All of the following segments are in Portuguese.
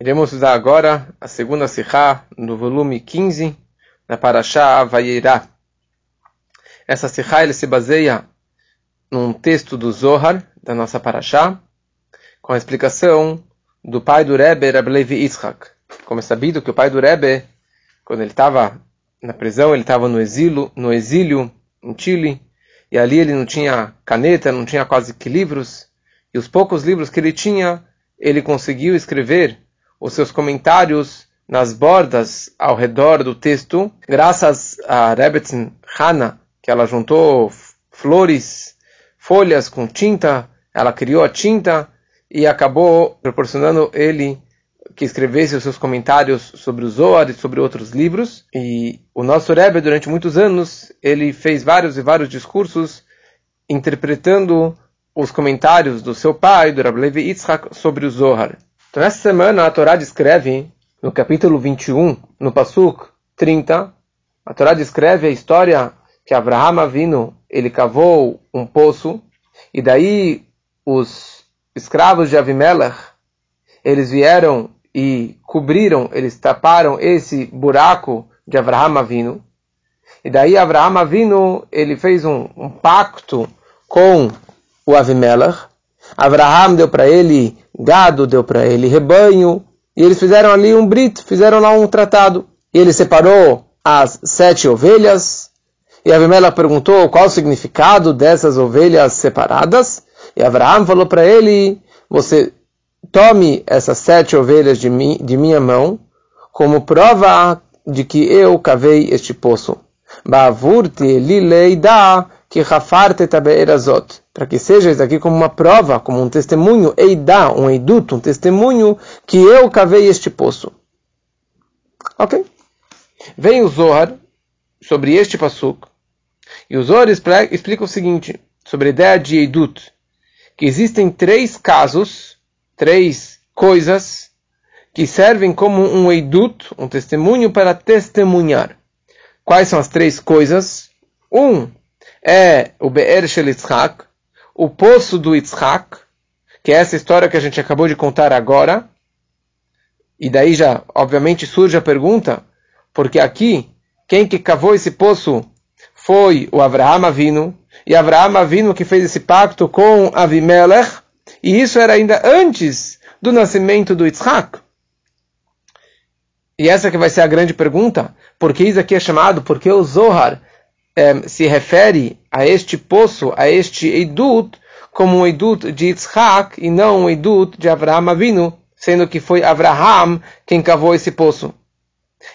Iremos usar agora a segunda Sihá no volume 15, na Parashá Vayirá. Essa Sihá ele se baseia num texto do Zohar, da nossa Parashá, com a explicação do pai do Rebbe, Rabbi Yitzhak. Como é sabido que o pai do Rebbe, quando ele estava na prisão, ele estava no exílio, no exílio em Chile, e ali ele não tinha caneta, não tinha quase que livros, e os poucos livros que ele tinha, ele conseguiu escrever os seus comentários nas bordas ao redor do texto, graças a Rebbetzin Hana, que ela juntou flores, folhas com tinta, ela criou a tinta e acabou proporcionando ele que escrevesse os seus comentários sobre o Zohar e sobre outros livros. E o nosso Rebbe, durante muitos anos, ele fez vários e vários discursos interpretando os comentários do seu pai, do Rabbi Levi Yitzhak, sobre o Zohar. Então, essa semana, a Torá descreve, no capítulo 21, no Pasuk 30, a Torá descreve a história que Abraham Avinu, ele cavou um poço, e daí os escravos de Avimelech, eles vieram e cobriram, eles taparam esse buraco de Abraham Avinu. E daí Abraham Avinu, ele fez um, um pacto com o Avimelech. Abraham deu para ele gado, deu para ele rebanho, e eles fizeram ali um brito, fizeram lá um tratado. E ele separou as sete ovelhas, e Avimelech perguntou qual o significado dessas ovelhas separadas, e Abraham falou para ele, você tome essas sete ovelhas de, mi, de minha mão, como prova de que eu cavei este poço. Bavurti lileida que rafarte tabeerazot para que seja isso aqui como uma prova, como um testemunho, eidá, um eiduto, um testemunho, que eu cavei este poço. Ok? Vem o Zohar sobre este pasuk, e o Zohar explica o seguinte, sobre a ideia de eidut, que existem três casos, três coisas, que servem como um eidut, um testemunho para testemunhar. Quais são as três coisas? Um é o Be'er Shel Yitzhak, o poço do Yitzhak, que é essa história que a gente acabou de contar agora. E daí já, obviamente, surge a pergunta, porque aqui, quem que cavou esse poço foi o Avraham Avinu, e Avraham Avinu que fez esse pacto com Avimelech, e isso era ainda antes do nascimento do Yitzhak. E essa que vai ser a grande pergunta, porque isso aqui é chamado, porque o Zohar eh, se refere a este poço, a este Eidut, como um Eidut de Yitzhak e não um Eidut de Avraham Avinu, sendo que foi Avraham quem cavou esse poço.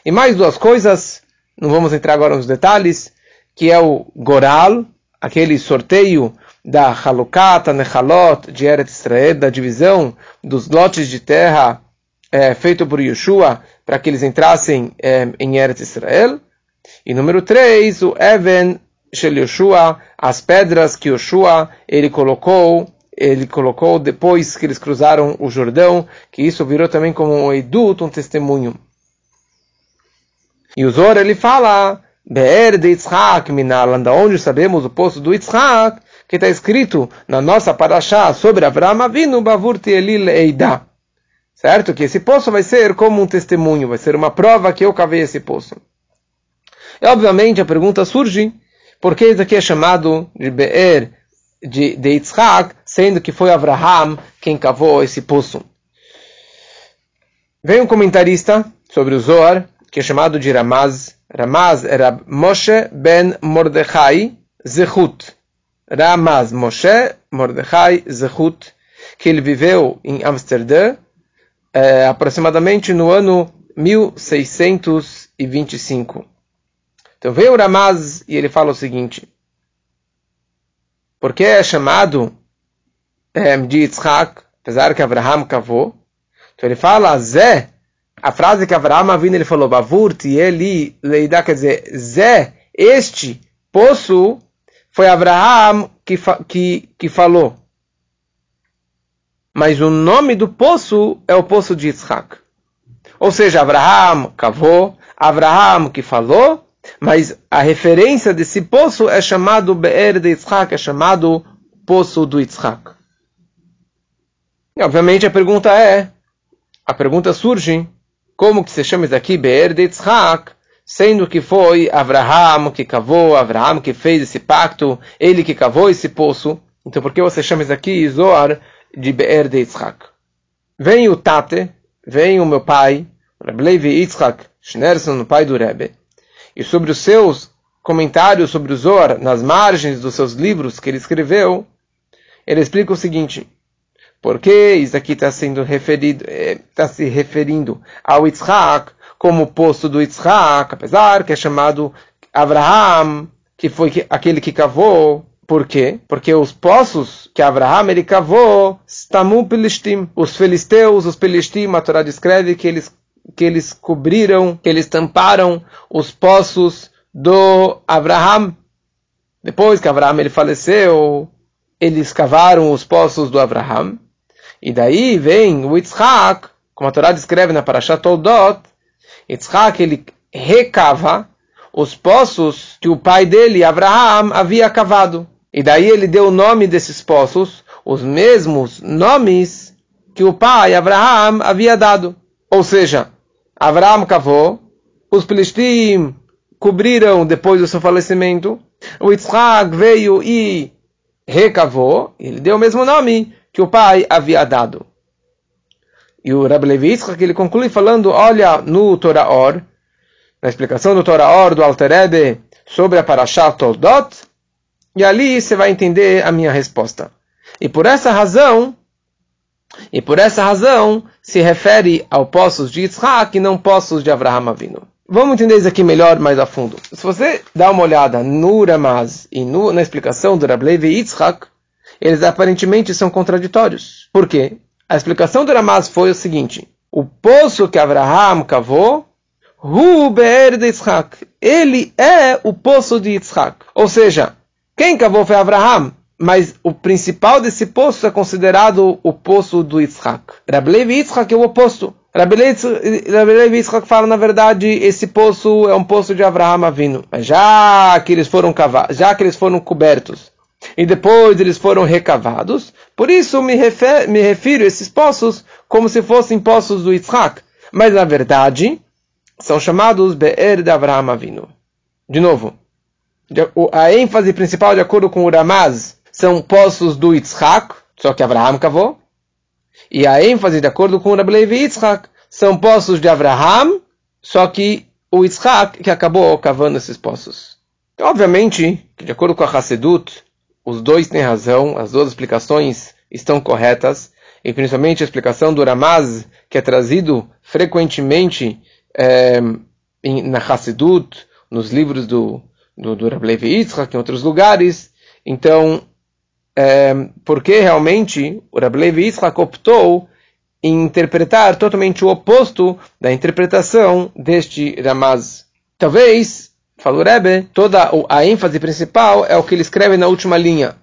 E mais duas coisas, não vamos entrar agora nos detalhes, que é o Goral, aquele sorteio da Halukata, Nechalot, de Eretz Israel, da divisão dos lotes de terra é, feito por Yeshua, para que eles entrassem é, em Eretz Israel. E número 3, o Even Shel Yoshua, as pedras que Yoshua ele colocou, ele colocou depois que eles cruzaram o Jordão, que isso virou também como um eduto, um testemunho. E o Zor ele fala, Be'er de Yitzhak Minaland, onde sabemos o poço do Yitzhak, que está escrito na nossa paraxá sobre Avraham Avinu, Bavurti Elil Eida. Certo? Que esse poço vai ser como um testemunho, vai ser uma prova que eu cavei esse poço. E obviamente a pergunta surge, por que isso aqui é chamado de Be'er de, de Yitzhak, sendo que foi Abraham quem cavou esse poço? Vem um comentarista sobre o Zohar, que é chamado de Ramaz. Ramaz era Moshe ben Mordechai Zechut. Ramaz Moshe Mordechai Zechut, que ele viveu em Amsterdã, é, aproximadamente no ano 1625. Então veio o Ramaz e ele fala o seguinte: porque é chamado é, de Yitzhak, apesar que Abraham cavou? Então ele fala, Zé, a frase que Abraham Avinu ele falou, Bavurti, ele, leidá, quer dizer, Zé, este poço, foi Abraham que, que, que falou. Mas o nome do poço é o poço de Yitzhak. Ou seja, Abraham cavou, Abraham que falou, mas a referência desse poço é chamado Be'er de Yitzhak, é chamado Poço do Yitzhak. E, obviamente a pergunta é, a pergunta surge, como que se chama isso aqui Be'er de Yitzhak, sendo que foi Abraham que cavou, Abraham que fez esse pacto, ele que cavou esse poço. Então por que você chama isso aqui Zoar de Be'er de Yitzhak? Vem o Tate, vem o meu pai, Reblevi Yitzhak Schnerson, o pai do Rebbe, e sobre os seus comentários sobre o Zohar, nas margens dos seus livros que ele escreveu, ele explica o seguinte, porque isso aqui está sendo referido, está eh, se referindo ao Yitzhak como o poço do Yitzhak, apesar que é chamado Abraham, que foi aquele que cavou. Por quê? Porque os poços que Abraham ele cavou, os filisteus, os Pelishtim, a Torá descreve que eles que eles cobriram, que eles tamparam os poços do Abraham. Depois que Abraham ele faleceu, eles cavaram os poços do Abraham. E daí vem o Yitzhak, como a Torá descreve na Parashat Toldot, Yitzhak ele recava os poços que o pai dele, Abraham, havia cavado. E daí ele deu o nome desses poços, os mesmos nomes que o pai, Abraham, havia dado. Ou seja, Abraham cavou, os Filistim cobriram depois do seu falecimento, o Yitzhak veio e recavou, ele deu o mesmo nome que o pai havia dado. E o Rabbi Levi Yitzhak, ele conclui falando, olha no Toraor, na explicação do Toraor, do Alter Rebbe, sobre a Parashat Toldot, e ali você vai entender a minha resposta. E por essa razão, e por essa razão, se refere ao poços de Yitzhak e não poços de Abraham Avinu. Vamos entender isso aqui melhor, mais a fundo. Se você dá uma olhada no Ramaz e no, na explicação do Rabbi Levi Yitzhak, eles aparentemente são contraditórios. Por quê? A explicação do Ramaz foi o seguinte: o poço que Abraham cavou, Hu Be'er de Yitzhak, ele é o poço de Yitzhak. Ou seja, quem cavou foi Abraham, mas o principal desse poço é considerado o poço do Yitzhak. Rabbi Levi Yitzhak é o oposto. Rabbi Levi Yitzhak fala, na verdade, esse poço é um poço de Abraham Avino. Mas já que eles foram cavados, já que eles foram cobertos, e depois eles foram recavados. Por isso me, refer, me refiro a esses poços como se fossem poços do Yitzhak. Mas na verdade, são chamados Be'er de Avraham Avinu. De novo, a ênfase principal, de acordo com o Ramaz, são poços do Yitzhak, só que Abraham cavou. E a ênfase, de acordo com o Rabbi Levi Yitzhak, são poços de Abraham, só que o Yitzhak que acabou cavando esses poços. Obviamente, de acordo com a Hassedut, os dois têm razão, as duas explicações estão corretas, e principalmente a explicação do Ramaz, que é trazido frequentemente é, na Hassidut, nos livros do, do, do Rabbi Yitzhak, em outros lugares. Então, é, porque realmente o Rabbi Levi Yitzhak optou em interpretar totalmente o oposto da interpretação deste Ramaz. Talvez Falou Rebbe, toda a ênfase principal é o que ele escreve na última linha.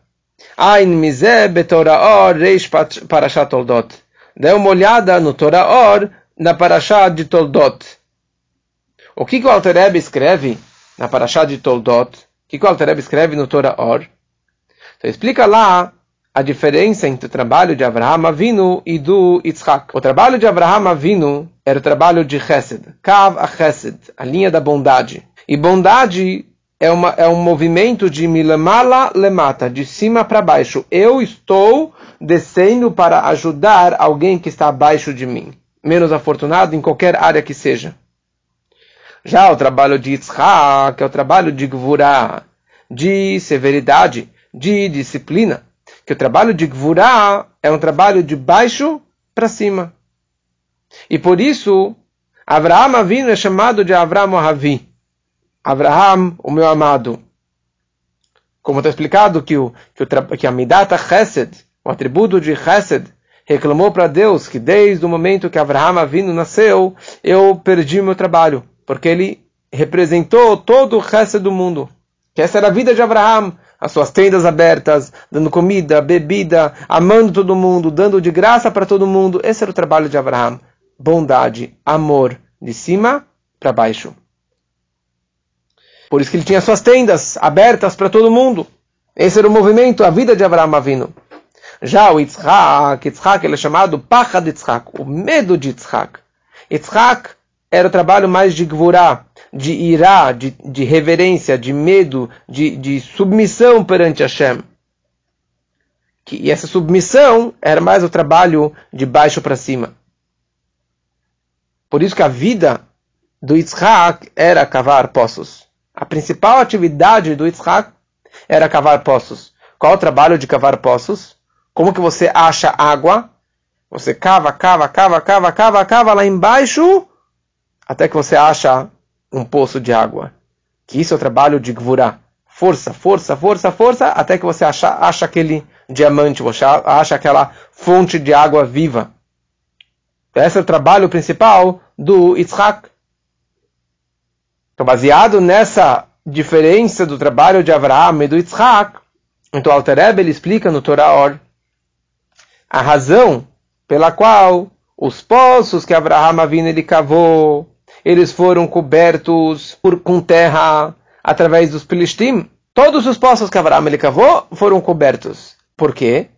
Ain mizeh betoraor reish parashat toldot. Dê uma olhada no Toraor, na parashat de Toldot. O que, que o Alter Rebbe escreve na parashat de Toldot? O que, que o Alter Rebbe escreve no Toraor? Então explica lá a diferença entre o trabalho de Abraham Avinu e do Yitzhak. O trabalho de Abraham Avinu era o trabalho de Chesed, Kav a Chesed, a linha da bondade. E bondade é, uma, é um movimento de milamala lemata, de cima para baixo. Eu estou descendo para ajudar alguém que está abaixo de mim, menos afortunado em qualquer área que seja. Já o trabalho de Yitzhak é o trabalho de Gvurah, de severidade, de disciplina. Que o trabalho de Gvurah é um trabalho de baixo para cima. E por isso, Avraham Avinu é chamado de Avraham Avi. Abraham, o meu amado. Como está explicado que, o, que, o, que a Midata Chesed, o atributo de Chesed, reclamou para Deus que desde o momento que Abraham vindo nasceu, eu perdi meu trabalho, porque ele representou todo o Chesed do mundo. Que essa era a vida de Abraham, as suas tendas abertas, dando comida, bebida, amando todo mundo, dando de graça para todo mundo. Esse era o trabalho de Abraham. Bondade, amor, de cima para baixo. Por isso que ele tinha suas tendas abertas para todo mundo. Esse era o movimento, a vida de Abraão Avino. Já o Yitzhak, Yitzhak ele é chamado Pachad Yitzhak, o medo de Yitzhak. Yitzhak era o trabalho mais de Gvurah, de irá, de, de reverência, de medo, de, de submissão perante Hashem. Que, e essa submissão era mais o trabalho de baixo para cima. Por isso que a vida do Yitzhak era cavar poços. A principal atividade do Yitzhak era cavar poços. Qual o trabalho de cavar poços? Como que você acha água? Você cava, cava, cava, cava, cava, cava lá embaixo até que você acha um poço de água. Que isso é o trabalho de Gvurah. Força, força, força, força, até que você acha, acha aquele diamante, você acha aquela fonte de água viva. Esse é o trabalho principal do Yitzhak. Então, baseado nessa diferença do trabalho de Abraham e do Yitzhak, então Alter Rebbe, ele explica no Torah Or a razão pela qual os poços que Abraham Avinu ele cavou, eles foram cobertos por, com terra através dos Filistim. Todos os poços que Abraham ele cavou foram cobertos. Por quê?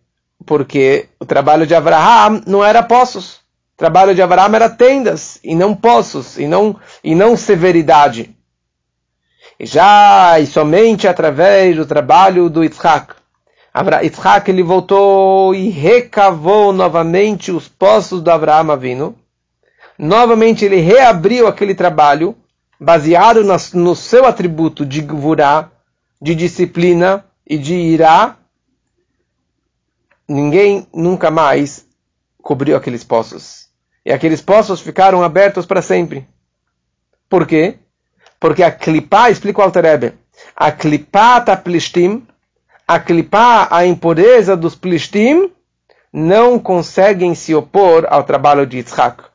Porque o trabalho de Abraham não era poços. O trabalho de Abraham era tendas e não poços e não e não severidade. E já e somente através do trabalho do Yitzhak, Yitzhak ele voltou e recavou novamente os poços do Abraham Avinu novamente ele reabriu aquele trabalho, baseado no seu atributo de gvurá, de disciplina e de irá. Ninguém nunca mais cobriu aqueles poços. E aqueles poços ficaram abertos para sempre. Por quê? Porque a clipá, explica o Alter a clipá ta plishtim, a clipá, a impureza dos plishtim, não conseguem se opor ao trabalho de Yitzhak.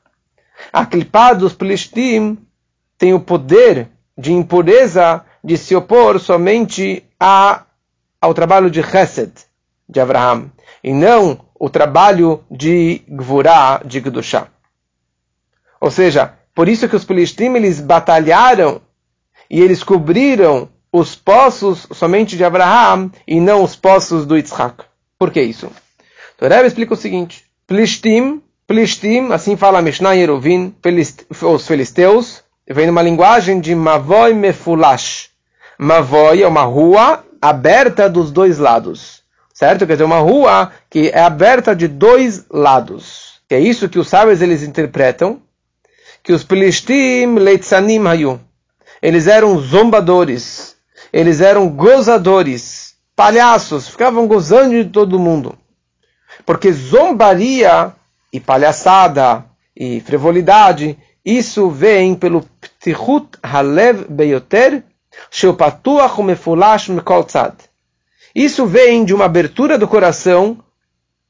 A clipá dos Plishtim tem o poder de impureza de se opor somente a, ao trabalho de Chesed, de Abraham, e não o trabalho de Gvurá, de Gdushá. Ou seja, por isso que os Plishtim eles batalharam e eles cobriram os poços somente de Abraham e não os poços do Yitzhak. Por que isso? Então, Rebbe explica o seguinte: Plishtim Plishtim, assim fala Mishnah Yerovin, os filisteus, vem numa linguagem de Mavoi Mefulash. Mavoi é uma rua aberta dos dois lados. Certo? Quer dizer, uma rua que é aberta de dois lados. Que é isso que os sábios eles interpretam. Que os Plishtim Leitzanim Hayu. Eles eram zombadores. Eles eram gozadores. Palhaços. Ficavam gozando de todo mundo. Porque zombaria e palhaçada e frivolidade, isso vem pelo ptichut halev beyoter sheupatuach umefulash mekol tzad. Isso vem de uma abertura do coração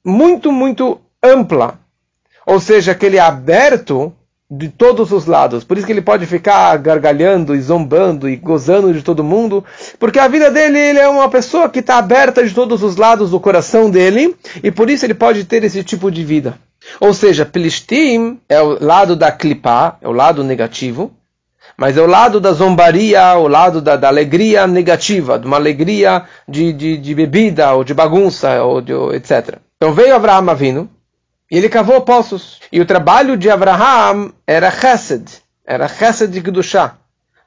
muito, muito ampla. Ou seja, aquele aberto de todos os lados. Por isso que ele pode ficar gargalhando e zombando e gozando de todo mundo, porque a vida dele ele é uma pessoa que está aberta de todos os lados do coração dele, e por isso ele pode ter esse tipo de vida. Ou seja, Plishtim é o lado da clipá, é o lado negativo, mas é o lado da zombaria, o lado da, da alegria negativa, de uma alegria de, de, de, bebida, ou de bagunça, ou de, etc. Então veio Abraham Avino, e ele cavou poços. E o trabalho de Abraham era chesed, era chesed de.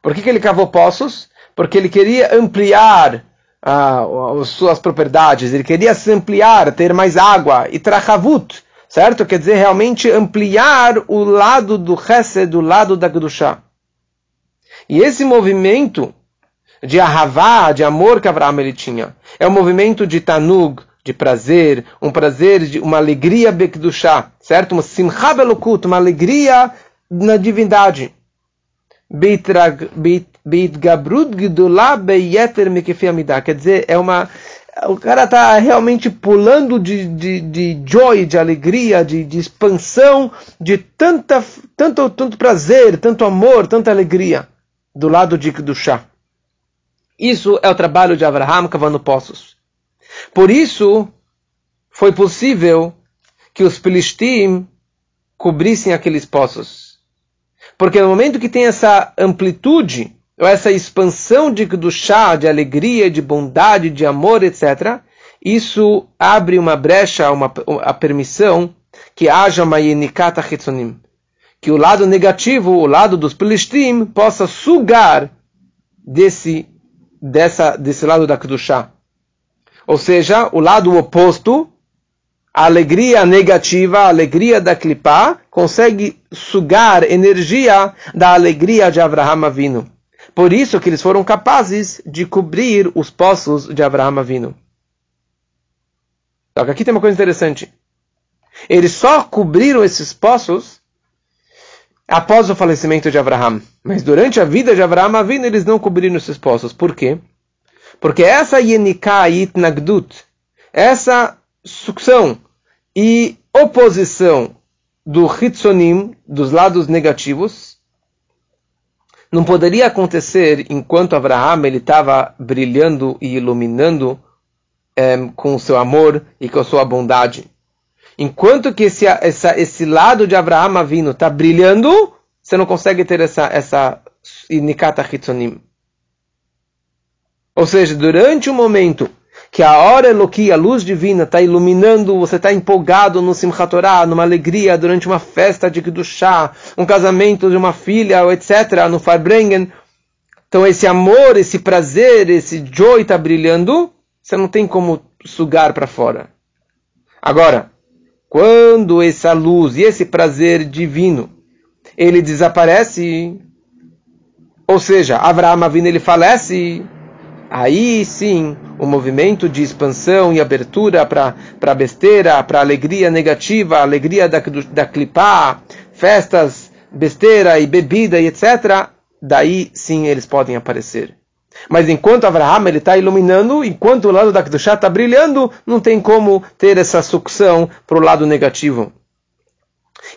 Por que, que ele cavou poços? Porque ele queria ampliar ah, as suas propriedades, ele queria se ampliar, ter mais água, e trachavut, certo? Quer dizer, realmente ampliar o lado do Chesed, do lado da Kedushá. E esse movimento de Ahavá, de amor que Abraão ele tinha, é um movimento de Tanug, de prazer, um prazer, de uma alegria Bekdushá, certo? Uma simcha belokut, uma alegria na divindade. Beitgabrut gdulá beyeter mekefiamidah. Quer dizer, é uma o cara está realmente pulando de, de, de joy, de alegria, de, de expansão, de tanta, tanto, tanto prazer, tanto amor, tanta alegria do lado de do chá. Isso é o trabalho de Abraham cavando poços. Por isso, foi possível que os Filistim cobrissem aqueles poços. Porque no momento que tem essa amplitude, ou essa expansão de chá, de alegria, de bondade, de amor, etc., isso abre uma brecha, uma, a permissão que haja uma yenikata hitzonim. Que o lado negativo, o lado dos Pelishtim, possa sugar desse, dessa, desse lado da Kedushá. Ou seja, o lado oposto, a alegria negativa, a alegria da Klipá, consegue sugar energia da alegria de Abraham Avino. Por isso que eles foram capazes de cobrir os poços de Abraham Avino. Só que aqui tem uma coisa interessante. Eles só cobriram esses poços após o falecimento de Abraham. Mas durante a vida de Abraham Avino, eles não cobriram esses poços. Por quê? Porque essa Yenika Nagdut, essa sucção e oposição do Hitzonim, dos lados negativos, não poderia acontecer enquanto Abraham ele estava brilhando e iluminando é, com o seu amor e com a sua bondade. Enquanto que esse, essa, esse lado de Abraham vindo está brilhando, você não consegue ter essa, essa Nikata Hitzonim. Ou seja, durante o momento que a hora Eloqui, a luz divina, está iluminando, você está empolgado no Simchat Torah, numa alegria, durante uma festa de Kedushá, um casamento de uma filha, etc., no Farbrengen. Então esse amor, esse prazer, esse joy está brilhando, você não tem como sugar para fora. Agora, quando essa luz e esse prazer divino, ele desaparece, ou seja, Avraham Avinu ele falece, aí sim o movimento de expansão e abertura para besteira, para alegria negativa, alegria da, da clipá, festas, besteira e bebida e etc., daí sim eles podem aparecer. Mas enquanto Abraham ele está iluminando, enquanto o lado da Kedushá está brilhando, não tem como ter essa sucção para o lado negativo.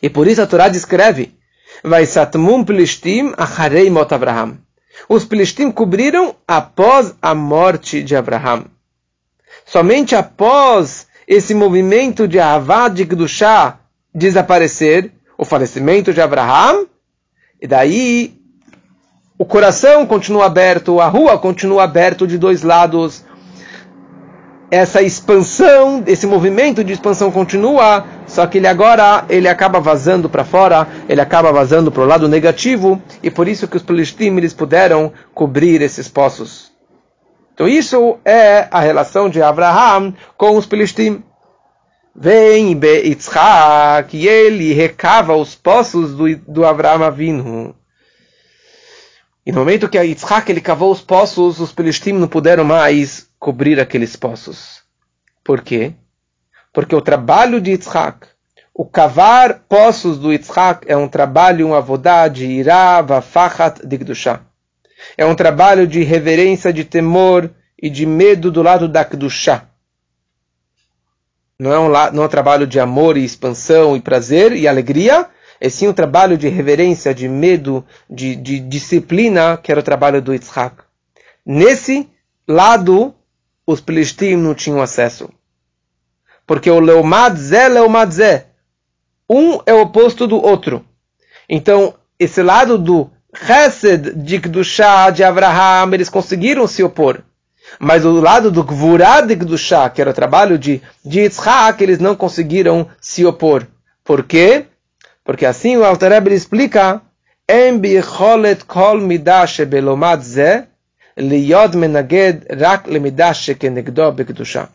E por isso a Torá descreve, vai satmum plishtim acharei mot Abraham. Os Filistim cobriram após a morte de Abraham. Somente após esse movimento de Avad de Kedushá desaparecer, o falecimento de Abraham, e daí o coração continua aberto, a rua continua aberto de dois lados. Essa expansão, esse movimento de expansão continua, só que ele agora ele acaba vazando para fora, ele acaba vazando para o lado negativo, e por isso que os palestinos eles puderam cobrir esses poços. Então isso é a relação de Abraham com os palestinos. Vem Yitzhak, e ele recava os poços do, do Abraham Avinu. E no momento que a ele cavou os poços, os palestinos não puderam mais cobrir aqueles poços. Por quê? Porque o trabalho de Yitzhak, o cavar poços do Yitzhak é um trabalho, um avodá de irá, vafachat de Kedushá. É um trabalho de reverência, de temor e de medo do lado da Kedushá. Não é, um, não é um trabalho de amor e expansão e prazer e alegria, é sim um trabalho de reverência, de medo, de, de disciplina, que era o trabalho do Yitzhak. Nesse lado, os Pelishtim não tinham acesso. Porque o Leomad Zé. Um é o oposto do outro. Então, esse lado do Chesed de Kdushá, de Abraham, eles conseguiram se opor. Mas o lado do Gvurá de Kdushá, que era o trabalho de, de Yitzhak, eles não conseguiram se opor. Por quê? Porque assim o Alter Rebbe explica em bicholet kol midah shebelomad ze liyod menaged rak lemidah shekenegdo bekdusha.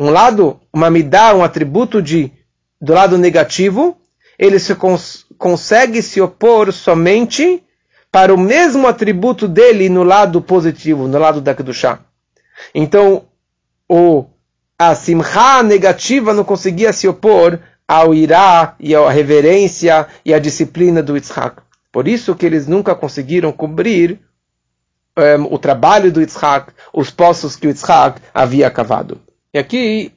Um lado, uma midah, um atributo de do lado negativo, ele se cons consegue se opor somente para o mesmo atributo dele no lado positivo, no lado da Kedushá. Então, o, a simcha negativa não conseguia se opor ao irá e à reverência e à disciplina do Yitzhak. Por isso que eles nunca conseguiram cobrir um, o trabalho do Yitzhak, os poços que o Yitzhak havia cavado. E aqui,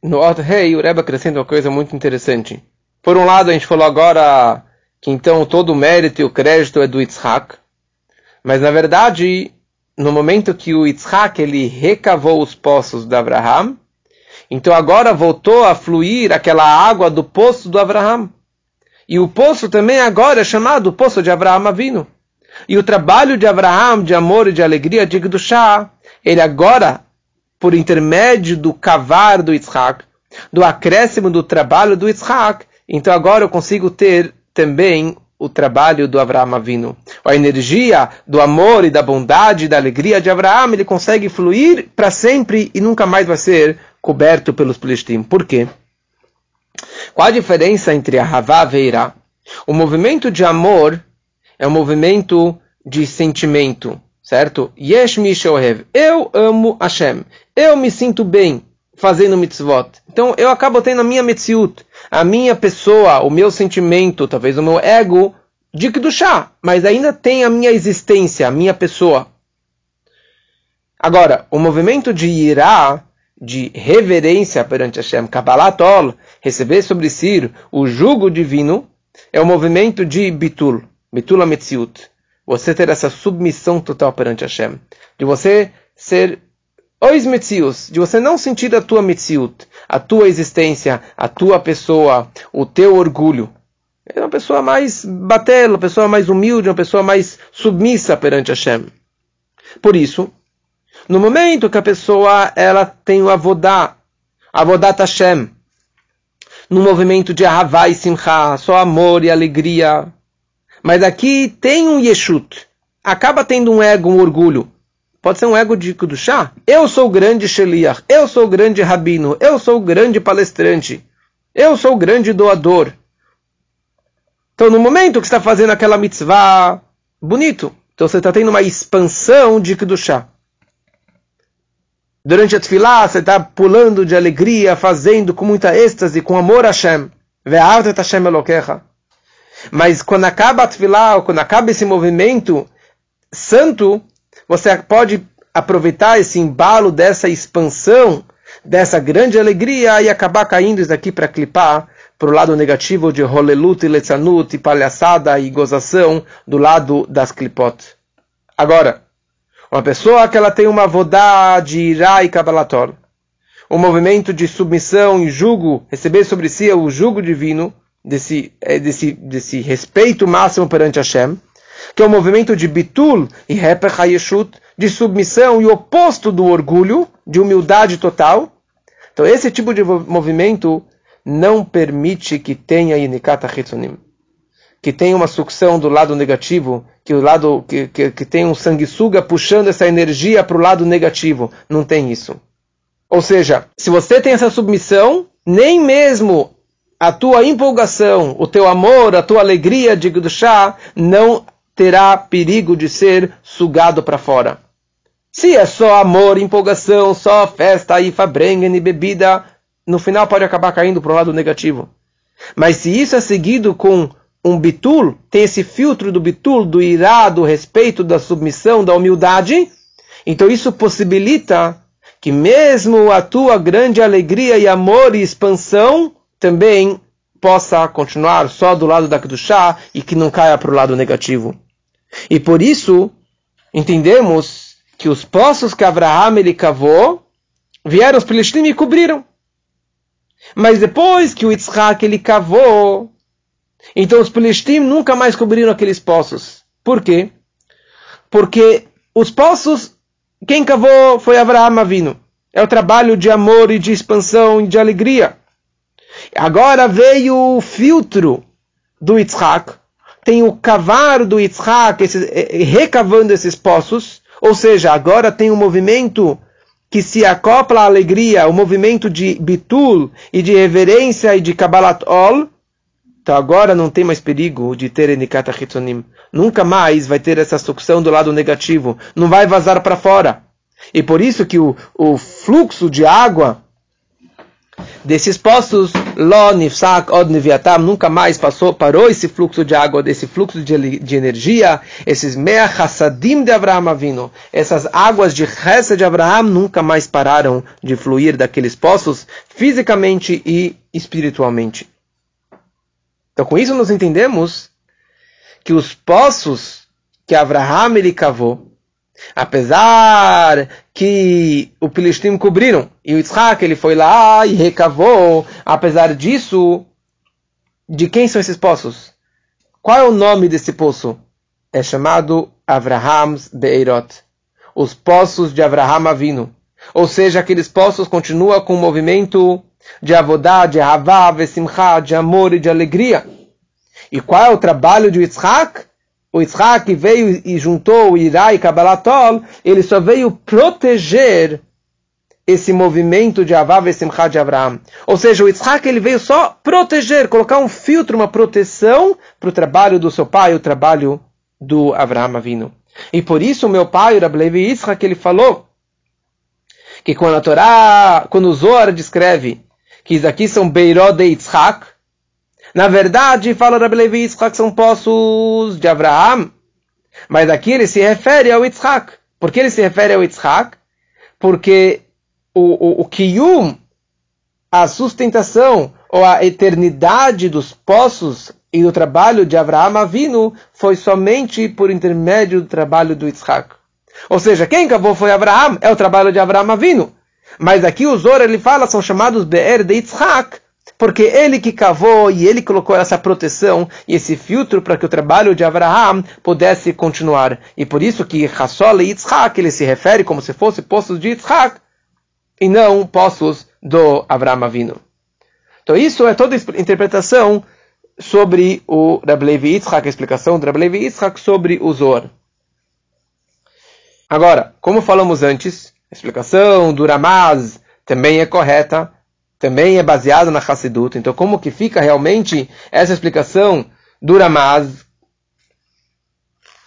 no Ot Rei, o Rebbe acrescenta uma coisa muito interessante. Por um lado, a gente falou agora que então todo o mérito e o crédito é do Yitzhak, mas na verdade, no momento que o Yitzhak ele recavou os poços de Abraham, então agora voltou a fluir aquela água do poço do Abraham. E o poço também agora é chamado poço de Abraham Avino. E o trabalho de Abraham, de amor e de alegria, de Gdushá, ele agora por intermédio do cavar do Yitzhak, do acréscimo do trabalho do Yitzhak, então agora eu consigo ter também o trabalho do Abraão Avinu. A energia do amor e da bondade e da alegria de Abraão, ele consegue fluir para sempre e nunca mais vai ser coberto pelos Plishtim. Por quê? Qual a diferença entre a Havá e Irá? O movimento de amor é um movimento de sentimento, certo? Yesh mi Eu amo Hashem. Eu me sinto bem fazendo mitzvot. Então eu acabo tendo a minha mitziut, a minha pessoa, o meu sentimento, talvez o meu ego de chá, mas ainda tem a minha existência, a minha pessoa. Agora, o movimento de irá, de reverência perante Hashem, Kabbalatol, receber sobre si o jugo divino, é o movimento de bitul, bitul ametziut. Você ter essa submissão total perante Hashem. De você ser ois metzius, de você não sentir a tua metziut, a tua existência, a tua pessoa, o teu orgulho. É uma pessoa mais batela, uma pessoa mais humilde, uma pessoa mais submissa perante Hashem. Por isso, no momento que a pessoa ela tem o avodá, avodat Hashem, no movimento de Ahavá Simcha, só amor e alegria. Mas aqui tem um Yeshut. Acaba tendo um ego, um orgulho. Pode ser um ego de chá. Eu sou o grande Sheliach. Eu sou o grande rabino. Eu sou o grande palestrante. Eu sou o grande doador. Então, no momento que está fazendo aquela mitzvah, bonito. Então, você está tendo uma expansão de chá. Durante a tefilá, você está pulando de alegria, fazendo com muita êxtase, com amor a Hashem. Ve'artet Hashem Elokecha. Mas quando acaba a tefilá, quando acaba esse movimento santo, você pode aproveitar esse embalo dessa expansão, dessa grande alegria e acabar caindo isso daqui para clipar para o lado negativo de rolelut e letzanut e palhaçada e gozação do lado das clipot. Agora, uma pessoa que ela tem uma vodá de irá e kabalator, um movimento de submissão e jugo, receber sobre si o jugo divino, desse, é, desse, desse respeito máximo perante Hashem, que é o um movimento de bitul e heper hayeshut, de submissão e oposto do orgulho, de humildade total. Então esse tipo de movimento não permite que tenha inikata hitzunim que tem uma sucção do lado negativo, que o lado que, que, que tem um sanguessuga puxando essa energia para o lado negativo. Não tem isso. Ou seja, se você tem essa submissão, nem mesmo a tua empolgação, o teu amor, a tua alegria de chá não terá perigo de ser sugado para fora. Se é só amor, empolgação, só festa e fabrengen e bebida, no final pode acabar caindo para o lado negativo. Mas se isso é seguido com um bitul, tem esse filtro do bitul, do irá, do respeito, da submissão, da humildade, então isso possibilita que mesmo a tua grande alegria e amor e expansão também possa continuar só do lado da Kedushá e que não caia para o lado negativo. E por isso, entendemos que os poços que Abraham ele cavou, vieram os Pelishtim e cobriram. Mas depois que o Yitzhak ele cavou, então os Pelishtim nunca mais cobriram aqueles poços. Por quê? Porque os poços, quem cavou foi Abraão Avino. É o trabalho de amor e de expansão e de alegria. Agora veio o filtro do Yitzhak. Tem o cavar do Yitzhak, esse, eh, eh, recavando esses poços. Ou seja, agora tem um movimento que se acopla à alegria, o movimento de bitul e de reverência e de kabbalat ol, então agora não tem mais perigo de ter enikata hitzonim. Nunca mais vai ter essa sucção do lado negativo. Não vai vazar para fora. E por isso que o, o fluxo de água desses poços, Lo, Nifsak, Od, Neviatam, nunca mais passou, parou esse fluxo de água, desse fluxo de, de energia, esses Mea Hassadim de Abraham Avino, essas águas de Hesed de Abraham nunca mais pararam de fluir daqueles poços, fisicamente e espiritualmente. Então, com isso, nós entendemos que os poços que Abraham ele cavou, apesar que o Filistim cobriram e o Isaac ele foi lá e recavou, apesar disso, de quem são esses poços? Qual é o nome desse poço? É chamado Abraham's Beirot, os poços de Abraham Avino. Ou seja, aqueles poços continuam com o movimento de avodá, de havá, vesimchá, de amor e de alegria. E qual é o trabalho de Yitzhak? O Yitzhak veio e juntou o Irá e Kabbalatol, ele só veio proteger esse movimento de Avá Vesimchá de Abraão. Ou seja, o Yitzhak ele veio só proteger, colocar um filtro, uma proteção para o trabalho do seu pai, o trabalho do Abraão Avino. E por isso o meu pai, Rablevi Yitzhak, ele falou que quando a Torá, quando o Zohar descreve que isso aqui são Beirod de Yitzhak, na verdade, fala Rabbi Levi Yitzhak são poços de Abraão, mas aqui ele se refere ao Yitzhak. Por que ele se refere ao Yitzhak? Porque o, o, o Kiyum, a sustentação ou a eternidade dos poços e do trabalho de Abraão Avino foi somente por intermédio do trabalho do Yitzhak. Ou seja, quem cavou foi Abraão, é o trabalho de Abraão Avino. Mas aqui o Zor ele fala, são chamados Be'er de Yitzhak, porque ele que cavou e ele colocou essa proteção e esse filtro para que o trabalho de Abraham pudesse continuar. E por isso que Hassol e Yitzhak, ele se refere como se fosse poços de Yitzhak e não poços do Abraham Avino. Então isso é toda a interpretação sobre o Rablevi Yitzhak, a explicação do Rablevi Yitzhak sobre o Zor. Agora, como falamos antes, a explicação do Ramaz também é correta, também é baseada na Hassidut. Então, como que fica realmente essa explicação do Ramaz?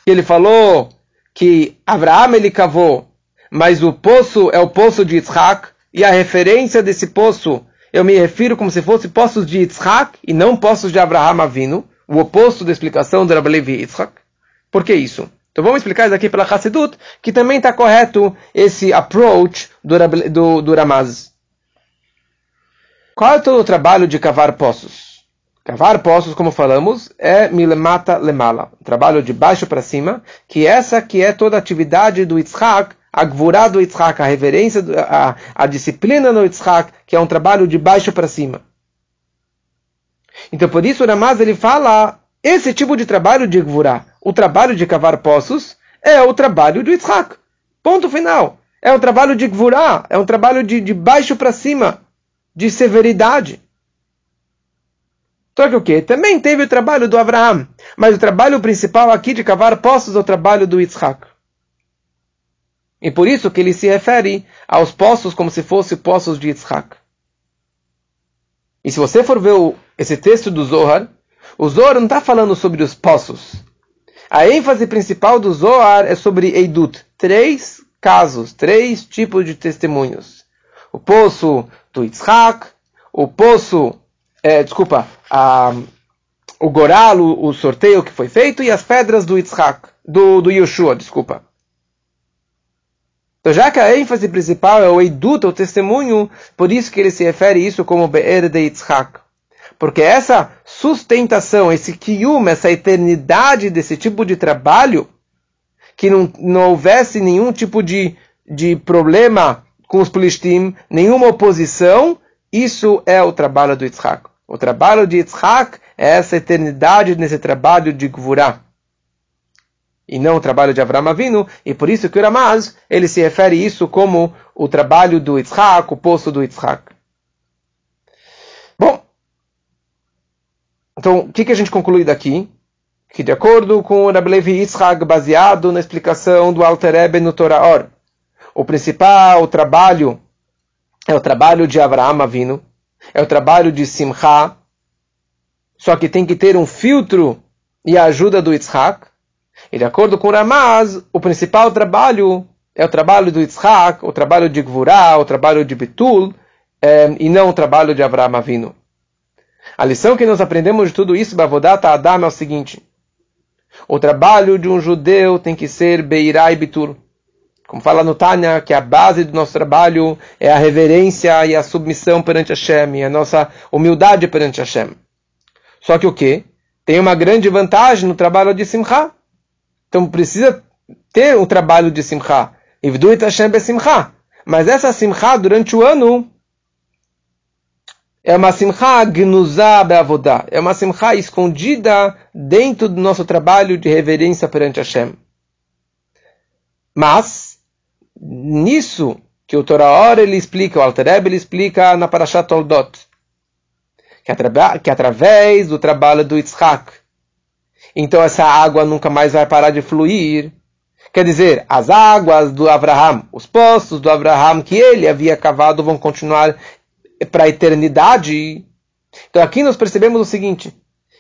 Ele falou que Abraão ele cavou, mas o poço é o poço de Yitzhak, e a referência desse poço, eu me refiro como se fosse poços de Yitzhak e não poços de Abraham Avinu, o oposto da explicação do Rabbi Levi Yitzhak. Por que isso? Então vamos explicar isso aqui pela Hassidut, que também está correto esse approach do, do, do Ramaz. Qual é todo o trabalho de cavar poços? Cavar poços, como falamos, é milemata lemala, trabalho de baixo para cima, que essa que é toda a atividade do Yitzhak, a gvurá do Yitzhak, a reverência, a, a disciplina do Yitzhak, que é um trabalho de baixo para cima. Então por isso o Ramaz ele fala esse tipo de trabalho de gvurá, o trabalho de cavar poços, é o trabalho do Yitzhak. Ponto final. É um trabalho de gvurá, é um trabalho de, de baixo para cima, de severidade. Só que o que? Também teve o trabalho do Abraão, mas o trabalho principal aqui de cavar poços é o trabalho do Yitzhak. E por isso que ele se refere aos poços como se fossem poços de Yitzhak. E se você for ver o, esse texto do Zohar, o Zohar não está falando sobre os poços. A ênfase principal do Zohar é sobre Eidut. Três casos, três tipos de testemunhos. O poço do Yitzhak, o poço, é, desculpa, a, o goralo, o sorteio que foi feito, e as pedras do Yitzhak, do, do Yeshua, desculpa. Então, já que a ênfase principal é o Eidut, o testemunho, por isso que ele se refere isso como Be'er de Yitzhak. Porque essa sustentação, esse kiyum, essa eternidade desse tipo de trabalho, que não, não houvesse nenhum tipo de, de problema com os Plishtim, nenhuma oposição, isso é o trabalho do Yitzhak. O trabalho de Yitzhak é essa eternidade nesse trabalho de Gvurah. E não o trabalho de Avram Avinu, e por isso que o Ramaz, ele se refere isso como o trabalho do Yitzhak, o poço do Yitzhak. Então, o que, que a gente conclui daqui? Que de acordo com o Rabbi Levi Yitzhak, baseado na explicação do Alter Ebe no Torah o principal trabalho é o trabalho de Avraham Avinu, é o trabalho de Simcha, só que tem que ter um filtro e a ajuda do Yitzhak. E de acordo com Ramaz, o principal trabalho é o trabalho do Yitzhak, o trabalho de Gvurah, o trabalho de Betul, é, e não o trabalho de Avraham Avinu. A lição que nós aprendemos de tudo isso, Bavodata Adam, é o seguinte. O trabalho de um judeu tem que ser Beirá e. Como fala no Tânia, que a base do nosso trabalho é a reverência e a submissão perante Hashem, a nossa humildade perante Hashem. Só que o que? Tem uma grande vantagem no trabalho de Simcha. Então precisa ter o trabalho de Simcha. Ivduit Hashem Simcha. Mas essa Simcha, durante o ano, é uma simcha gnuzá be'avodá. É uma simcha escondida dentro do nosso trabalho de reverência perante Hashem. Mas, nisso, que o Torah ele explica, o Altereb ele explica na Parashat Toldot, que, atra que através do trabalho do Yitzhak, então essa água nunca mais vai parar de fluir. Quer dizer, as águas do Abraham, os poços do Abraham que ele havia cavado vão continuar para a eternidade. Então aqui nós percebemos o seguinte,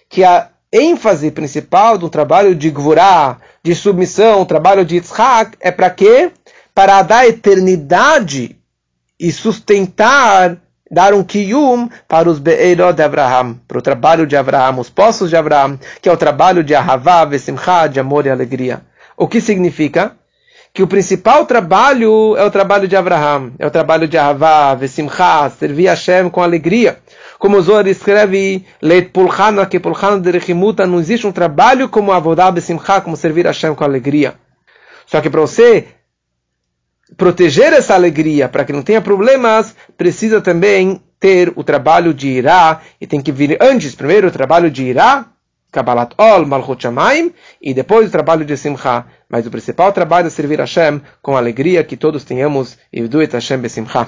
que a ênfase principal do trabalho de Gvurah, de submissão, o trabalho de Yitzhak, é para quê? Para dar eternidade e sustentar, dar um kiyum para os Be'erot de Abraham, para o trabalho de Abraham, os poços de Abraham, que é o trabalho de Ahavá, Vesimcha, de amor e alegria. O que significa? Que o principal trabalho é o trabalho de Abraham, é o trabalho de Ahavá, Vesimcha, servir a Hashem com alegria. Como o Zohar escreve, Leit Pulchana, que Pulchana de Rechimuta, não existe um trabalho como Avodá Besimcha, como servir a Hashem com alegria. Só que para você proteger essa alegria, para que não tenha problemas, precisa também ter o trabalho de Irá, e tem que vir antes, primeiro o trabalho de Irá, Kabbalat Ol, Malchut Shamayim, e depois o trabalho de Simcha. Mas o principal trabalho é servir Hashem com alegria, que todos tenhamos, e Hashem Besimcha.